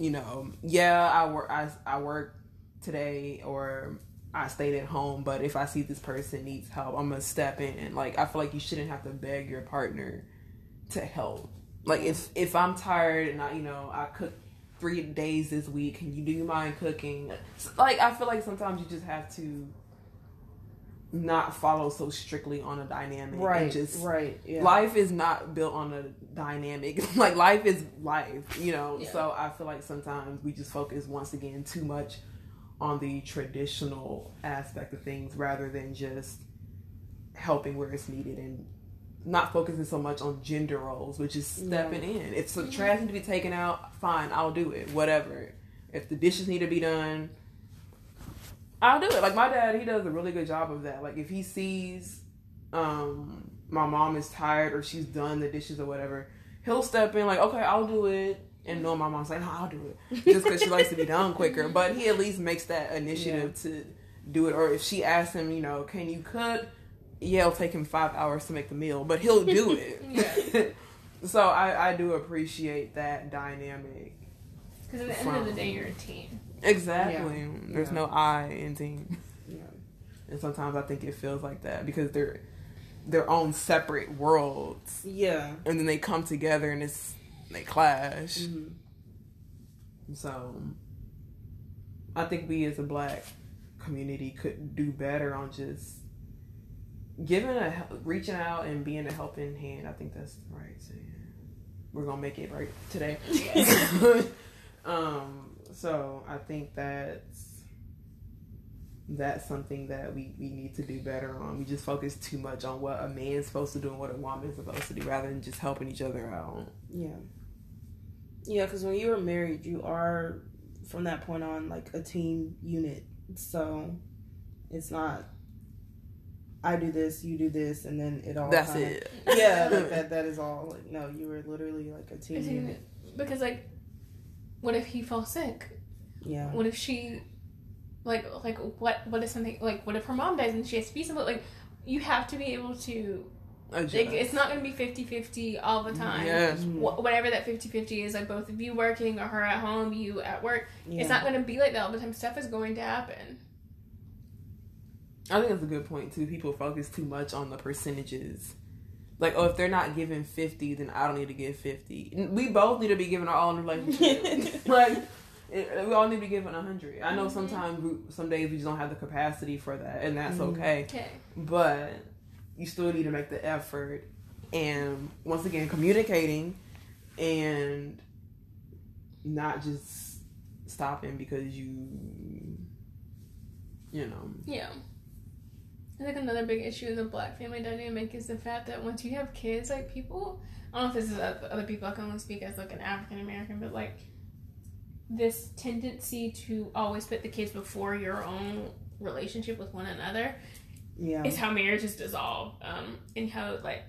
you know, yeah, I work, I, I work today or I stayed at home, but if I see this person needs help, I'm gonna step in. Like I feel like you shouldn't have to beg your partner to help. Like if if I'm tired and I, you know, I cook three days this week, can you do you mind cooking? Like I feel like sometimes you just have to not follow so strictly on a dynamic. Right, just right, yeah, life is not built on a dynamic. Like life is life you know? Yeah. so i feel like sometimes we just focus once again too much on the traditional aspect of things rather than just helping where it's needed and not focusing so much on gender roles which is stepping in. If some mm-hmm. trash need to be taken out fine i'll do it whatever. If the dishes need to be done i'll do it like my dad he does a really good job of that like if he sees um my mom is tired or she's done the dishes or whatever, he'll step in like, okay, I'll do it. And know my mom's like, no, I'll do it. Just because she likes to be done quicker. But he at least makes that initiative to do it. Or if she asks him, you know, can you cook? Yeah, it'll take him five hours to make the meal, but he'll do it. so I, I do appreciate that dynamic. Because at the end of the day, you're a team. Exactly. Yeah. There's Yeah. no I in team. yeah. And sometimes I think it feels like that because they're their own separate worlds. yeah. and then they come together and it's they clash. Mhm. So I think we as a black community could do better on just giving a reaching out and being a helping hand. I think that's right saying. We're gonna make it right today. um, so I think that's that's something that we, we need to do better on. We just focus too much on what a man's supposed to do and what a woman's supposed to do rather than just helping each other out. Yeah. Yeah, because when you are married, you are from that point on like a team unit. So it's not I do this, you do this, and then it all. That's kinda- it. Yeah, like that. That is all. Like no, you were literally like a team It's even- unit. Because like, what if he falls sick? Yeah. What if she, like, like what? What if something like? What if her mom dies and she has to be somebody? Like, you have to be able to. Adjust. Like, it's not going to be 50-50 all the time. Yes. Wh- whatever that 50-50 is, like both of you working or her at home, you at work. Yeah. It's not going to be like that all the time. Stuff is going to happen. I think that's a good point too. People focus too much on the percentages. Like, oh, if they're not giving fifty, then I don't need to give fifty. We both need to be giving our all in the relationship. like, it, we all need to be giving a hundred. I know Mhm. sometimes, we, some days we just don't have the capacity for that, and that's Mhm. okay. Okay. But you still need to make the effort and once again communicating and not just stopping because you you know Yeah. I think another big issue in the black family dynamic is the fact that once you have kids, like people, I don't know if this is other people, I can only speak as like an African American, but like this tendency to always put the kids before your own relationship with one another Yeah. is how marriages dissolve. Um, and how like,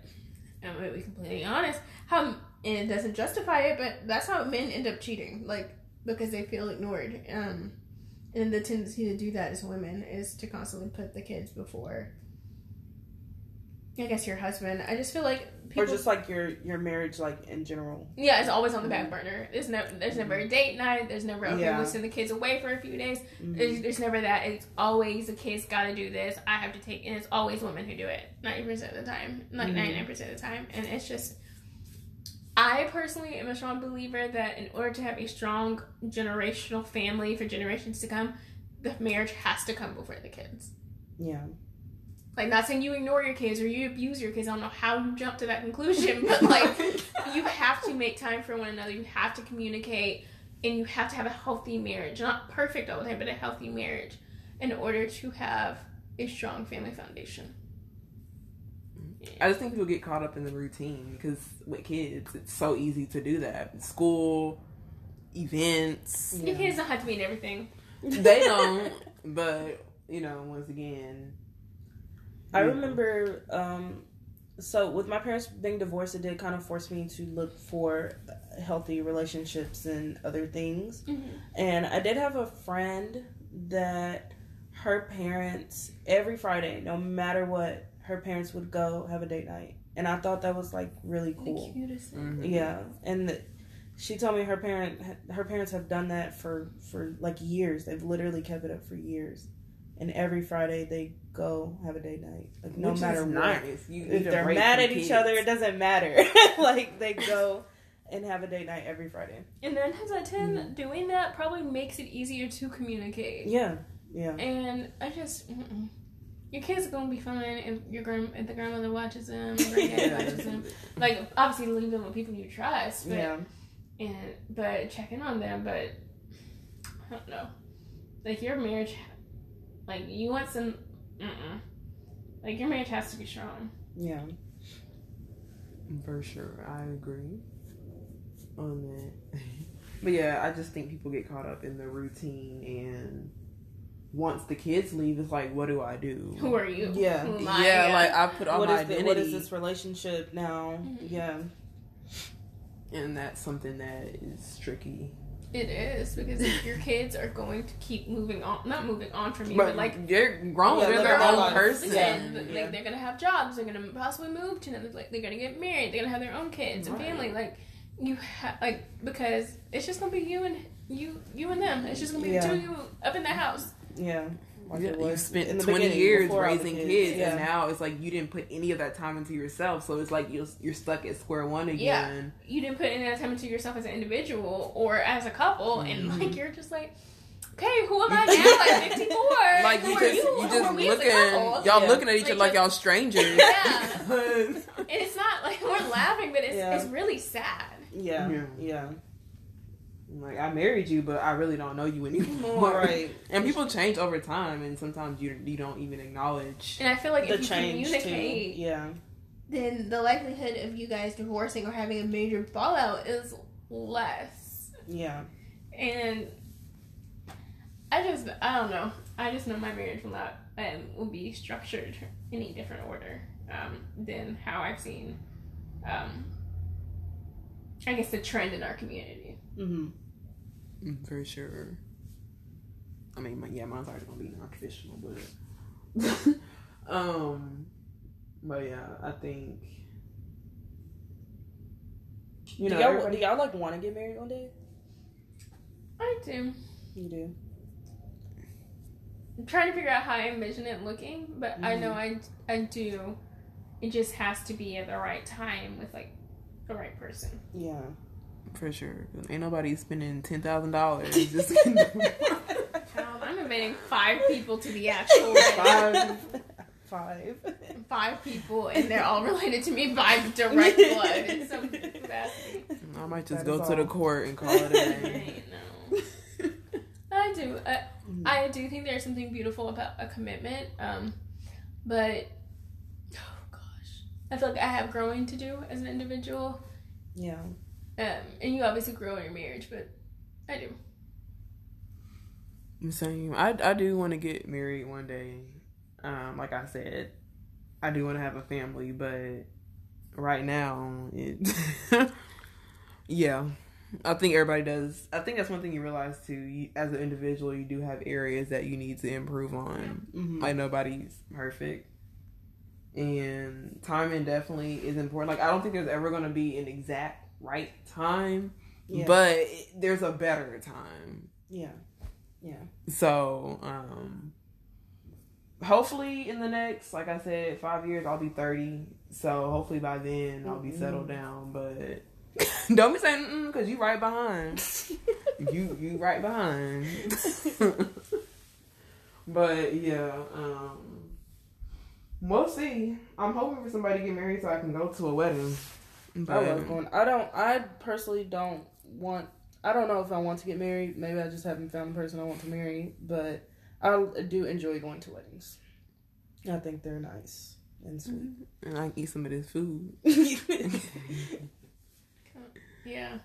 I'm gonna be completely honest, how and it doesn't justify it, but that's how men end up cheating, like because they feel ignored. Um, and the tendency to do that as women is to constantly put the kids before. I guess your husband. I just feel like people. or just like your your marriage, like in general. yeah, it's always on the back burner. There's no, there's never a date night. There's never okay, Yeah. we'll send the kids away for a few days. Mhm. There's, there's never that. It's always the kids got to do this. I have to take, and it's always women who do it. Ninety percent of the time, like Mhm. ninety nine percent of the time, and it's just. I personally am a strong believer that in order to have a strong generational family for generations to come, the marriage has to come before the kids. Yeah. Like, not saying you ignore your kids or you abuse your kids. I don't know how you jump to that conclusion, but like, you have to make time for one another. You have to communicate, and you have to have a healthy marriage. Not perfect all the time, but a healthy marriage in order to have a strong family foundation. I just think people get caught up in the routine because with kids, it's so easy to do that. School, events, Your kids don't have to be in everything. they don't. But you know, once again, I Yeah. remember, um, so with my parents being divorced, it did kind of force me to look for healthy relationships and other things. And I did have a friend that her parents, every Friday, no matter what, her parents would go have a date night. And I thought that was like really cool. The cutest thing. mhm. Yeah, and th- she told me her parent her parents have done that for for like years. They've literally kept it up for years, and every Friday they go have a date night. Like no Which is matter what, nice. You if they're mad from at each other, it doesn't matter. like they go and have a date night every Friday. And nine times out of 10 doing that probably makes it easier to communicate. Yeah, yeah, And I just, mm-mm. Your kids are gonna be fine if your grand if the grandmother watches them, or granddad watches them. Like obviously leave them with people you trust, but yeah, and but check in on them. But I don't know, like your marriage, like you want some, mm-mm. like your marriage has to be strong. yeah. For sure, I agree on that. But yeah, I just think people get caught up in the routine, and once the kids leave, it's like, what do I do? Who are you? Yeah. Who am I? yeah, like I put all What my is the, identity, what is this relationship now? Mhm. Yeah, and that's something that is tricky. it is because if your kids are going to keep moving on, not moving on from you, but, But like like they're grown, Yeah, they're live their their own lives. person. Listen, Yeah. like, Yeah. they're gonna have jobs. They're gonna possibly move to another. Like they're gonna get married. They're gonna have their own kids and family. Like you have like because it's just gonna be you and you, you and them. It's just gonna be Yeah. the two of you up in the house. Yeah. Like Yeah, it you spent in the 20 years before all the raising kids, Yeah. and now it's like you didn't put any of that time into yourself. So it's like you're, you're stuck at square one again Yeah. again. You didn't put any of that time into yourself as an individual or as a couple, and Mhm. like you're just like, okay, who am I now? Like fifty four. Like who you are just you? you, Who just are we as a looking, y'all Yeah. looking at each other Like, like y'all strangers. Yeah. And it's not like we're laughing, but it's Yeah. it's really sad. Yeah, Yeah. Yeah. I'm like I married you, but I really don't know you anymore. Right. And people change over time, and sometimes you you don't even acknowledge. And I feel like The if you change too. communicate, Yeah. then the likelihood of you guys divorcing or having a major fallout is less. Yeah. And I just, I don't know. I just know my marriage will not um, will be structured in any different order um, than how I've seen. Um, I guess the trend in our community. Mm-hmm. Mm, For sure. I mean, my, yeah, mine's already gonna be non-traditional, but um, but yeah, I think you know do, y'all, do y'all like want to get married one day? I do. You do. I'm trying to figure out how I envision it looking, but I Mm-hmm. know I I do. It just has to be at the right time with like the right person. Yeah. for sure. Ain't nobody spending ten thousand dollars just Child, I'm inviting five people to the actual wedding. Five. Five. five people, and they're all related to me by direct blood in some capacity. I might just That go is to the court and call it a I day. know. I do. I, I do think there's something beautiful about a commitment. Um, but gosh, I feel like I have growing to do as an individual. Yeah. Um, and you obviously grow in your marriage, but I do. Same. I I do want to get married one day. Um, like I said, I do want to have a family, but right now, it. yeah, I think everybody does. I think that's one thing you realize too. You, as an individual, you do have areas that you need to improve on. Mhm. Like nobody's perfect, and timing definitely is important. Like I don't think there's ever going to be an exact right time, Yeah. but there's a better time. yeah. Yeah. So, um, hopefully in the next, like I said, five years, I'll be 30. So hopefully by then I'll be settled down. But don't be saying because you right behind. you you right behind. but yeah, um, we'll see. I'm hoping for somebody to get married so I can go to a wedding. I love going. I don't. I personally don't want. I don't know if I want to get married. Maybe I just haven't found the person I want to marry. But I do enjoy going to weddings. I think they're nice and sweet. and I can eat some of this food. Yeah.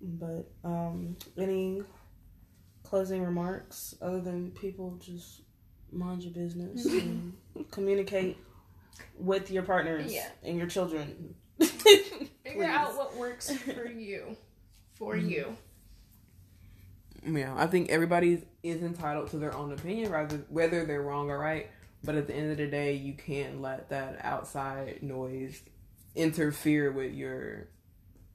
but um, any closing remarks other than people just mind your business and communicate with your partners Yeah. and your children. Figure out what works for you. For you. Yeah, I think everybody is entitled to their own opinion, rather whether they're wrong or right. But at the end of the day, you can't let that outside noise interfere with your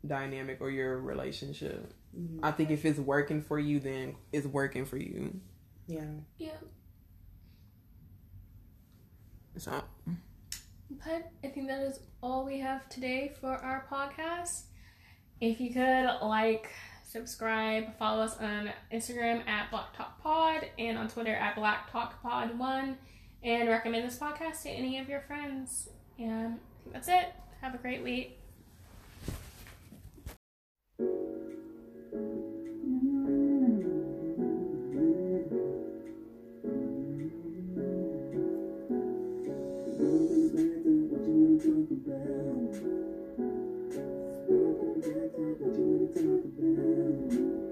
dynamic or your relationship. Mhm. I think if it's working for you, then it's working for you. Yeah. Yeah. So, But I think that is all we have today for our podcast. If you could like, subscribe, follow us on Instagram at Black Talk Pod and on Twitter at Black Talk Pod One, and recommend this podcast to any of your friends. And that's it. Have a great week. Talk about